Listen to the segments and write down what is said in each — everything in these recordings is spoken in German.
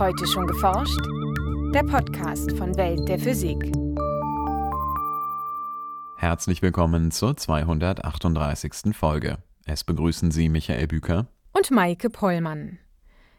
Heute schon geforscht? Der Podcast von Welt der Physik. Herzlich willkommen zur 238. Folge. Es begrüßen Sie Michael Büker und Maike Pollmann.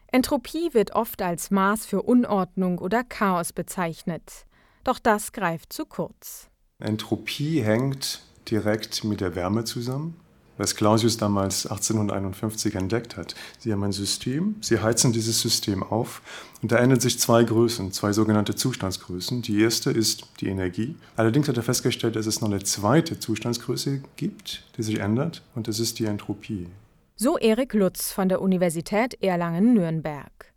Entropie wird oft als Maß für Unordnung oder Chaos bezeichnet. Doch das greift zu kurz. Entropie hängt direkt mit der Wärme zusammen was Clausius damals 1851 entdeckt hat. Sie haben ein System, sie heizen dieses System auf und da ändern sich zwei Größen, zwei sogenannte Zustandsgrößen. Die erste ist die Energie. Allerdings hat er festgestellt, dass es noch eine zweite Zustandsgröße gibt, die sich ändert und das ist die Entropie. So Erik Lutz von der Universität Erlangen-Nürnberg.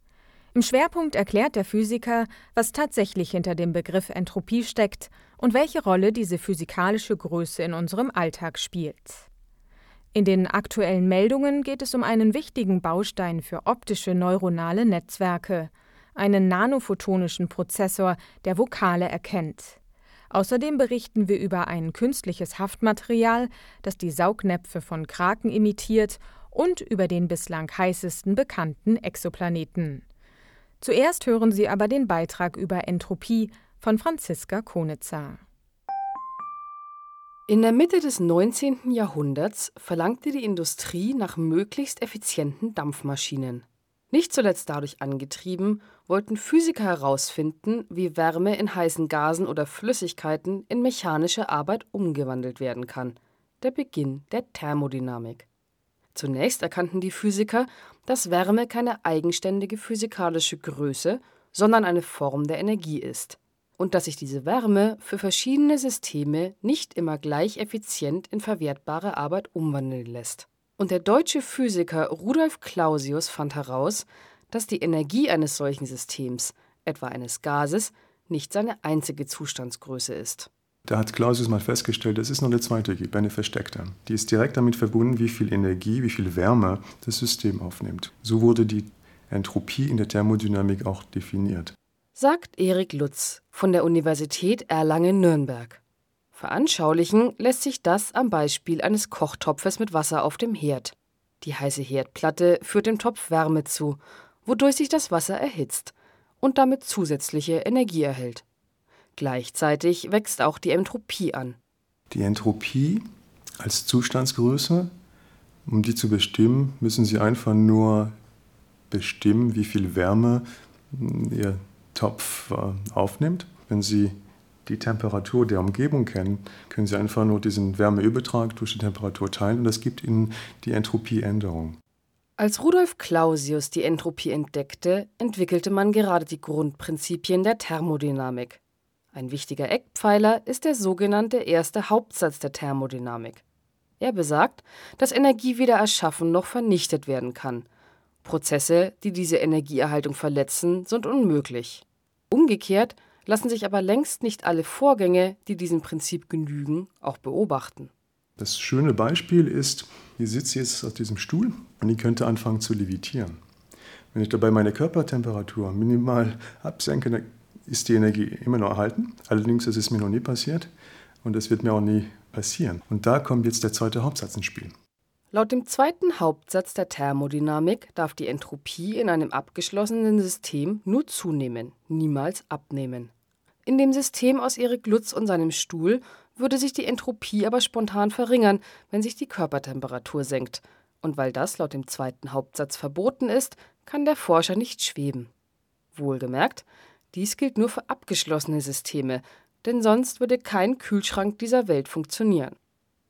Im Schwerpunkt erklärt der Physiker, was tatsächlich hinter dem Begriff Entropie steckt und welche Rolle diese physikalische Größe in unserem Alltag spielt. In den aktuellen Meldungen geht es um einen wichtigen Baustein für optische neuronale Netzwerke, einen nanophotonischen Prozessor, der Vokale erkennt. Außerdem berichten wir über ein künstliches Haftmaterial, das die Saugnäpfe von Kraken imitiert, und über den bislang heißesten bekannten Exoplaneten. Zuerst hören Sie aber den Beitrag über Entropie von Franziska Konitzer. In der Mitte des 19. Jahrhunderts verlangte die Industrie nach möglichst effizienten Dampfmaschinen. Nicht zuletzt dadurch angetrieben, wollten Physiker herausfinden, wie Wärme in heißen Gasen oder Flüssigkeiten in mechanische Arbeit umgewandelt werden kann. Der Beginn der Thermodynamik. Zunächst erkannten die Physiker, dass Wärme keine eigenständige physikalische Größe, sondern eine Form der Energie ist und dass sich diese Wärme für verschiedene Systeme nicht immer gleich effizient in verwertbare Arbeit umwandeln lässt. Und der deutsche Physiker Rudolf Clausius fand heraus, dass die Energie eines solchen Systems, etwa eines Gases, nicht seine einzige Zustandsgröße ist. Da hat Clausius mal festgestellt, dass es noch eine zweite gibt, eine versteckte. Die ist direkt damit verbunden, wie viel Energie, wie viel Wärme das System aufnimmt. So wurde die Entropie in der Thermodynamik auch definiert sagt Erik Lutz von der Universität Erlangen-Nürnberg. Veranschaulichen lässt sich das am Beispiel eines Kochtopfes mit Wasser auf dem Herd. Die heiße Herdplatte führt dem Topf Wärme zu, wodurch sich das Wasser erhitzt und damit zusätzliche Energie erhält. Gleichzeitig wächst auch die Entropie an. Die Entropie als Zustandsgröße, um die zu bestimmen, müssen Sie einfach nur bestimmen, wie viel Wärme Ihr Topf äh, aufnimmt. Wenn Sie die Temperatur der Umgebung kennen, können Sie einfach nur diesen Wärmeübertrag durch die Temperatur teilen und das gibt Ihnen die Entropieänderung. Als Rudolf Clausius die Entropie entdeckte, entwickelte man gerade die Grundprinzipien der Thermodynamik. Ein wichtiger Eckpfeiler ist der sogenannte erste Hauptsatz der Thermodynamik. Er besagt, dass Energie weder erschaffen noch vernichtet werden kann Prozesse, die diese Energieerhaltung verletzen, sind unmöglich. Umgekehrt lassen sich aber längst nicht alle Vorgänge, die diesem Prinzip genügen, auch beobachten. Das schöne Beispiel ist, ich sitze jetzt auf diesem Stuhl und ich könnte anfangen zu levitieren. Wenn ich dabei meine Körpertemperatur minimal absenke, dann ist die Energie immer noch erhalten. Allerdings ist es mir noch nie passiert und es wird mir auch nie passieren. Und da kommt jetzt der zweite Hauptsatz ins Spiel. Laut dem zweiten Hauptsatz der Thermodynamik darf die Entropie in einem abgeschlossenen System nur zunehmen, niemals abnehmen. In dem System aus Erik Lutz und seinem Stuhl würde sich die Entropie aber spontan verringern, wenn sich die Körpertemperatur senkt. Und weil das laut dem zweiten Hauptsatz verboten ist, kann der Forscher nicht schweben. Wohlgemerkt, dies gilt nur für abgeschlossene Systeme, denn sonst würde kein Kühlschrank dieser Welt funktionieren.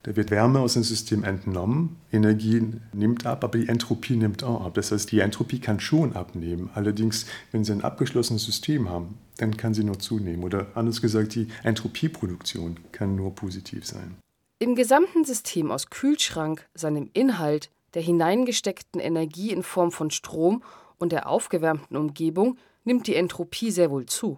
Da wird Wärme aus dem System entnommen, Energie nimmt ab, aber die Entropie nimmt auch ab. Das heißt, die Entropie kann schon abnehmen. Allerdings, wenn Sie ein abgeschlossenes System haben, dann kann sie nur zunehmen. Oder anders gesagt, die Entropieproduktion kann nur positiv sein. Im gesamten System aus Kühlschrank, seinem Inhalt, der hineingesteckten Energie in Form von Strom und der aufgewärmten Umgebung nimmt die Entropie sehr wohl zu.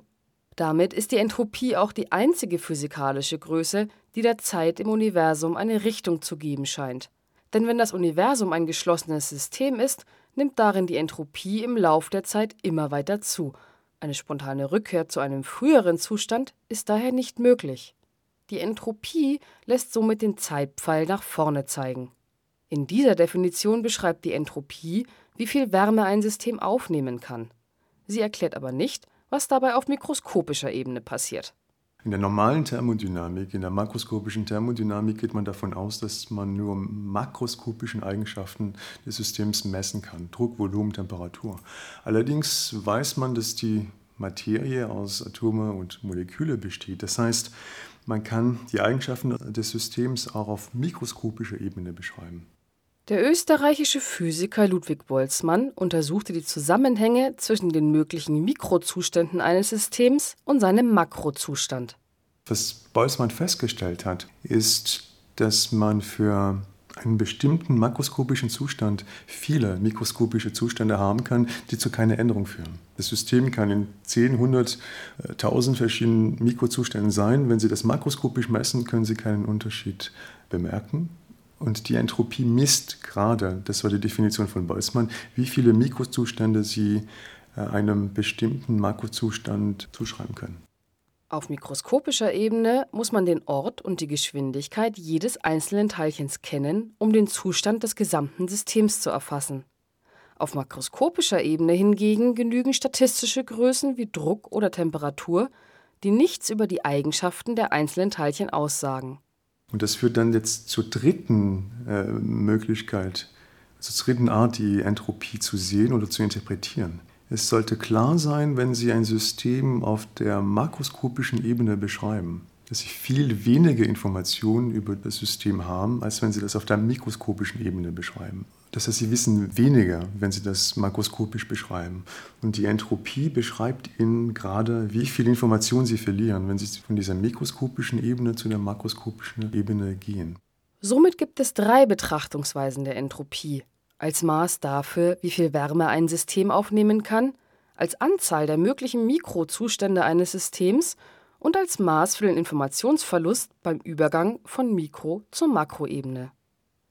Damit ist die Entropie auch die einzige physikalische Größe, die der Zeit im Universum eine Richtung zu geben scheint. Denn wenn das Universum ein geschlossenes System ist, nimmt darin die Entropie im Lauf der Zeit immer weiter zu. Eine spontane Rückkehr zu einem früheren Zustand ist daher nicht möglich. Die Entropie lässt somit den Zeitpfeil nach vorne zeigen. In dieser Definition beschreibt die Entropie, wie viel Wärme ein System aufnehmen kann. Sie erklärt aber nicht, was dabei auf mikroskopischer Ebene passiert. In der normalen Thermodynamik, in der makroskopischen Thermodynamik geht man davon aus, dass man nur makroskopischen Eigenschaften des Systems messen kann, Druck, Volumen, Temperatur. Allerdings weiß man, dass die Materie aus Atome und Moleküle besteht. Das heißt, man kann die Eigenschaften des Systems auch auf mikroskopischer Ebene beschreiben. Der österreichische Physiker Ludwig Boltzmann untersuchte die Zusammenhänge zwischen den möglichen Mikrozuständen eines Systems und seinem Makrozustand. Was Boltzmann festgestellt hat, ist, dass man für einen bestimmten makroskopischen Zustand viele mikroskopische Zustände haben kann, die zu keiner Änderung führen. Das System kann in 10, 100, 1000 verschiedenen Mikrozuständen sein. Wenn Sie das makroskopisch messen, können Sie keinen Unterschied bemerken. Und die Entropie misst gerade, das war die Definition von Boltzmann, wie viele Mikrozustände Sie äh, einem bestimmten Makrozustand zuschreiben können. Auf mikroskopischer Ebene muss man den Ort und die Geschwindigkeit jedes einzelnen Teilchens kennen, um den Zustand des gesamten Systems zu erfassen. Auf makroskopischer Ebene hingegen genügen statistische Größen wie Druck oder Temperatur, die nichts über die Eigenschaften der einzelnen Teilchen aussagen. Und das führt dann jetzt zur dritten äh, Möglichkeit, zur dritten Art, die Entropie zu sehen oder zu interpretieren. Es sollte klar sein, wenn Sie ein System auf der makroskopischen Ebene beschreiben, dass Sie viel weniger Informationen über das System haben, als wenn Sie das auf der mikroskopischen Ebene beschreiben. Das heißt, Sie wissen weniger, wenn Sie das makroskopisch beschreiben. Und die Entropie beschreibt Ihnen gerade, wie viel Information Sie verlieren, wenn Sie von dieser mikroskopischen Ebene zu der makroskopischen Ebene gehen. Somit gibt es drei Betrachtungsweisen der Entropie. Als Maß dafür, wie viel Wärme ein System aufnehmen kann, als Anzahl der möglichen Mikrozustände eines Systems und als Maß für den Informationsverlust beim Übergang von Mikro- zur Makroebene.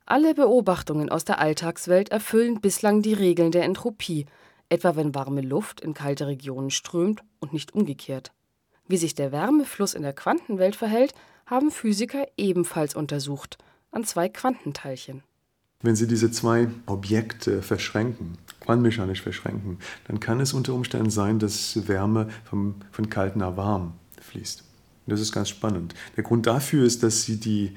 Alle Beobachtungen aus der Alltagswelt erfüllen bislang die Regeln der Entropie, etwa wenn warme Luft in kalte Regionen strömt und nicht umgekehrt. Wie sich der Wärmefluss in der Quantenwelt verhält, haben Physiker ebenfalls untersucht, an zwei Quantenteilchen. Wenn Sie diese zwei Objekte verschränken, quantenmechanisch verschränken, dann kann es unter Umständen sein, dass Wärme vom, von kalt nach warm fließt. Das ist ganz spannend. Der Grund dafür ist, dass Sie die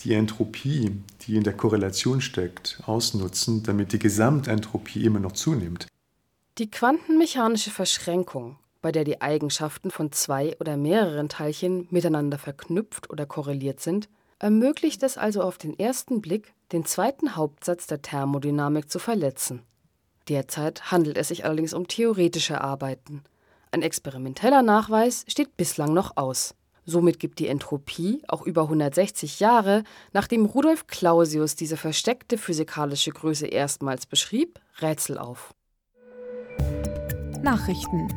die Entropie, die in der Korrelation steckt, ausnutzen, damit die Gesamtentropie immer noch zunimmt. Die quantenmechanische Verschränkung, bei der die Eigenschaften von zwei oder mehreren Teilchen miteinander verknüpft oder korreliert sind, ermöglicht es also auf den ersten Blick, den zweiten Hauptsatz der Thermodynamik zu verletzen. Derzeit handelt es sich allerdings um theoretische Arbeiten. Ein experimenteller Nachweis steht bislang noch aus. Somit gibt die Entropie auch über 160 Jahre, nachdem Rudolf Clausius diese versteckte physikalische Größe erstmals beschrieb, Rätsel auf. Nachrichten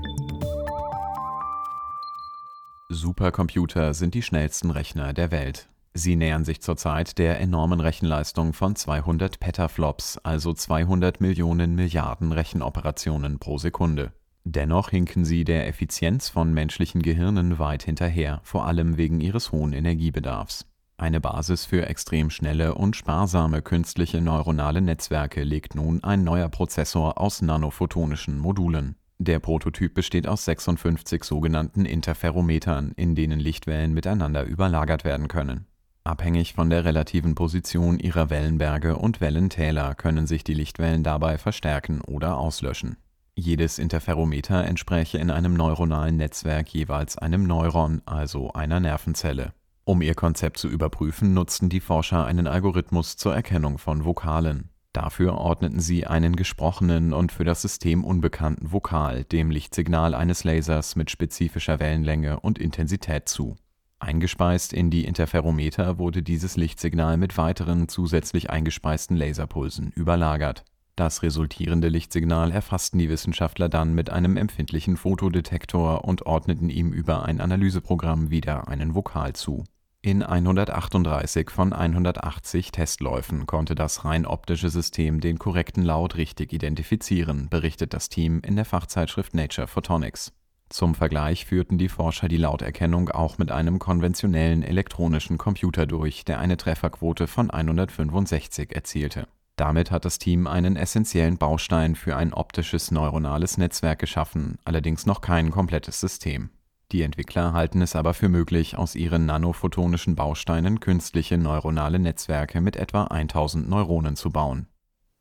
Supercomputer sind die schnellsten Rechner der Welt. Sie nähern sich zurzeit der enormen Rechenleistung von 200 Petaflops, also 200 Millionen Milliarden Rechenoperationen pro Sekunde. Dennoch hinken sie der Effizienz von menschlichen Gehirnen weit hinterher, vor allem wegen ihres hohen Energiebedarfs. Eine Basis für extrem schnelle und sparsame künstliche neuronale Netzwerke legt nun ein neuer Prozessor aus nanophotonischen Modulen. Der Prototyp besteht aus 56 sogenannten Interferometern, in denen Lichtwellen miteinander überlagert werden können. Abhängig von der relativen Position ihrer Wellenberge und Wellentäler können sich die Lichtwellen dabei verstärken oder auslöschen jedes Interferometer entspräche in einem neuronalen Netzwerk jeweils einem Neuron, also einer Nervenzelle. Um ihr Konzept zu überprüfen, nutzten die Forscher einen Algorithmus zur Erkennung von Vokalen. Dafür ordneten sie einen gesprochenen und für das System unbekannten Vokal dem Lichtsignal eines Lasers mit spezifischer Wellenlänge und Intensität zu. Eingespeist in die Interferometer wurde dieses Lichtsignal mit weiteren zusätzlich eingespeisten Laserpulsen überlagert das resultierende Lichtsignal erfassten die Wissenschaftler dann mit einem empfindlichen Fotodetektor und ordneten ihm über ein Analyseprogramm wieder einen Vokal zu. In 138 von 180 Testläufen konnte das rein optische System den korrekten Laut richtig identifizieren, berichtet das Team in der Fachzeitschrift Nature Photonics. Zum Vergleich führten die Forscher die Lauterkennung auch mit einem konventionellen elektronischen Computer durch, der eine Trefferquote von 165 erzielte Damit hat das Team einen essentiellen Baustein für ein optisches neuronales Netzwerk geschaffen, allerdings noch kein komplettes System. Die Entwickler halten es aber für möglich, aus ihren nanophotonischen Bausteinen künstliche neuronale Netzwerke mit etwa 1000 Neuronen zu bauen.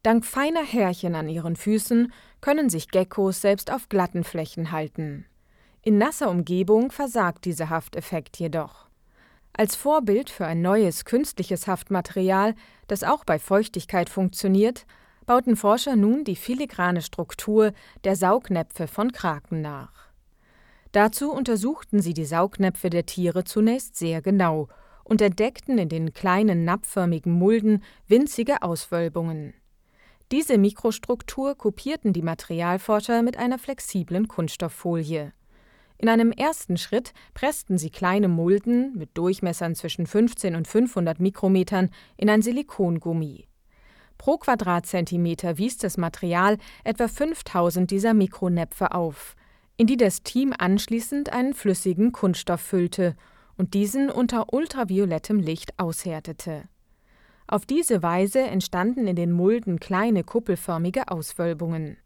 Dank feiner Härchen an ihren Füßen können sich Geckos selbst auf glatten Flächen halten. In nasser Umgebung versagt dieser Hafteffekt jedoch. Als Vorbild für ein neues künstliches Haftmaterial, das auch bei Feuchtigkeit funktioniert, bauten Forscher nun die filigrane Struktur der Saugnäpfe von Kraken nach. Dazu untersuchten sie die Saugnäpfe der Tiere zunächst sehr genau und entdeckten in den kleinen napfförmigen Mulden winzige Auswölbungen. Diese Mikrostruktur kopierten die Materialforscher mit einer flexiblen Kunststofffolie. In einem ersten Schritt pressten sie kleine Mulden mit Durchmessern zwischen 15 und 500 Mikrometern in ein Silikongummi. Pro Quadratzentimeter wies das Material etwa 5000 dieser Mikronäpfe auf, in die das Team anschließend einen flüssigen Kunststoff füllte und diesen unter ultraviolettem Licht aushärtete. Auf diese Weise entstanden in den Mulden kleine kuppelförmige Auswölbungen.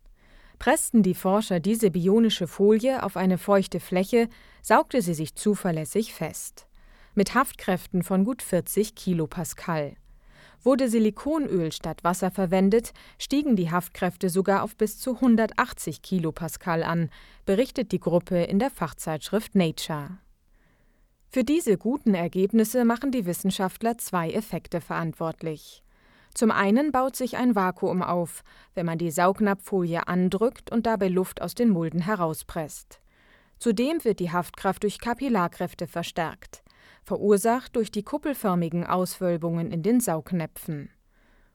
Pressten die Forscher diese bionische Folie auf eine feuchte Fläche, saugte sie sich zuverlässig fest. Mit Haftkräften von gut 40 Kilopascal. Wurde Silikonöl statt Wasser verwendet, stiegen die Haftkräfte sogar auf bis zu 180 Kilopascal an, berichtet die Gruppe in der Fachzeitschrift Nature. Für diese guten Ergebnisse machen die Wissenschaftler zwei Effekte verantwortlich. Zum einen baut sich ein Vakuum auf, wenn man die Saugnapffolie andrückt und dabei Luft aus den Mulden herauspresst. Zudem wird die Haftkraft durch Kapillarkräfte verstärkt, verursacht durch die kuppelförmigen Auswölbungen in den Saugnäpfen.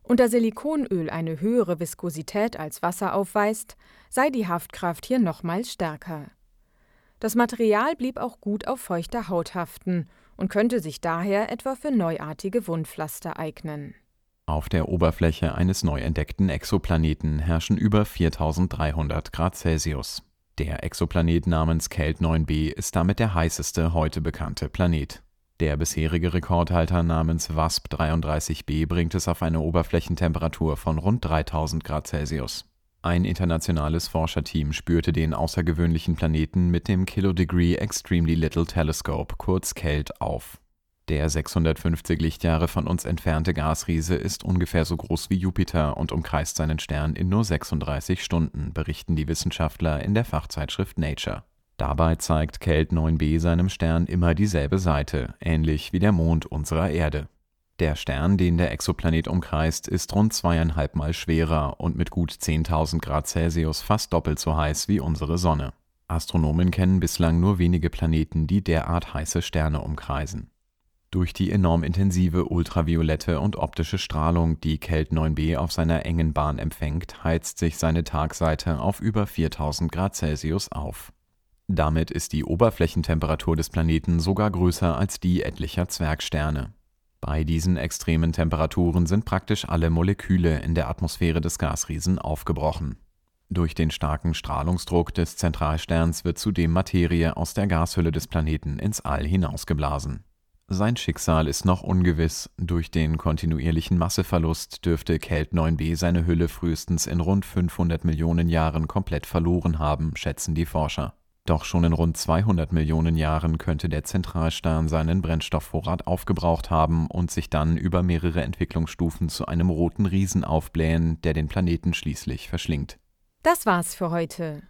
Und da Silikonöl eine höhere Viskosität als Wasser aufweist, sei die Haftkraft hier nochmals stärker. Das Material blieb auch gut auf feuchter Haut haften und könnte sich daher etwa für neuartige Wundpflaster eignen. Auf der Oberfläche eines neu entdeckten Exoplaneten herrschen über 4300 Grad Celsius. Der Exoplanet namens Kelt 9b ist damit der heißeste heute bekannte Planet. Der bisherige Rekordhalter namens WASP 33b bringt es auf eine Oberflächentemperatur von rund 3000 Grad Celsius. Ein internationales Forscherteam spürte den außergewöhnlichen Planeten mit dem Kilodegree Extremely Little Telescope, kurz KELT, auf. Der 650 Lichtjahre von uns entfernte Gasriese ist ungefähr so groß wie Jupiter und umkreist seinen Stern in nur 36 Stunden, berichten die Wissenschaftler in der Fachzeitschrift Nature. Dabei zeigt Kelt 9b seinem Stern immer dieselbe Seite, ähnlich wie der Mond unserer Erde. Der Stern, den der Exoplanet umkreist, ist rund zweieinhalb Mal schwerer und mit gut 10.000 Grad Celsius fast doppelt so heiß wie unsere Sonne. Astronomen kennen bislang nur wenige Planeten, die derart heiße Sterne umkreisen. Durch die enorm intensive ultraviolette und optische Strahlung, die Kelt 9b auf seiner engen Bahn empfängt, heizt sich seine Tagseite auf über 4000 Grad Celsius auf. Damit ist die Oberflächentemperatur des Planeten sogar größer als die etlicher Zwergsterne. Bei diesen extremen Temperaturen sind praktisch alle Moleküle in der Atmosphäre des Gasriesen aufgebrochen. Durch den starken Strahlungsdruck des Zentralsterns wird zudem Materie aus der Gashülle des Planeten ins All hinausgeblasen. Sein Schicksal ist noch ungewiss. Durch den kontinuierlichen Masseverlust dürfte Kelt 9b seine Hülle frühestens in rund 500 Millionen Jahren komplett verloren haben, schätzen die Forscher. Doch schon in rund 200 Millionen Jahren könnte der Zentralstern seinen Brennstoffvorrat aufgebraucht haben und sich dann über mehrere Entwicklungsstufen zu einem roten Riesen aufblähen, der den Planeten schließlich verschlingt. Das war's für heute.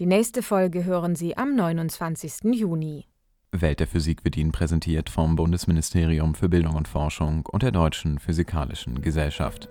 Die nächste Folge hören Sie am 29. Juni. Welt der Physik wird Ihnen präsentiert vom Bundesministerium für Bildung und Forschung und der Deutschen Physikalischen Gesellschaft.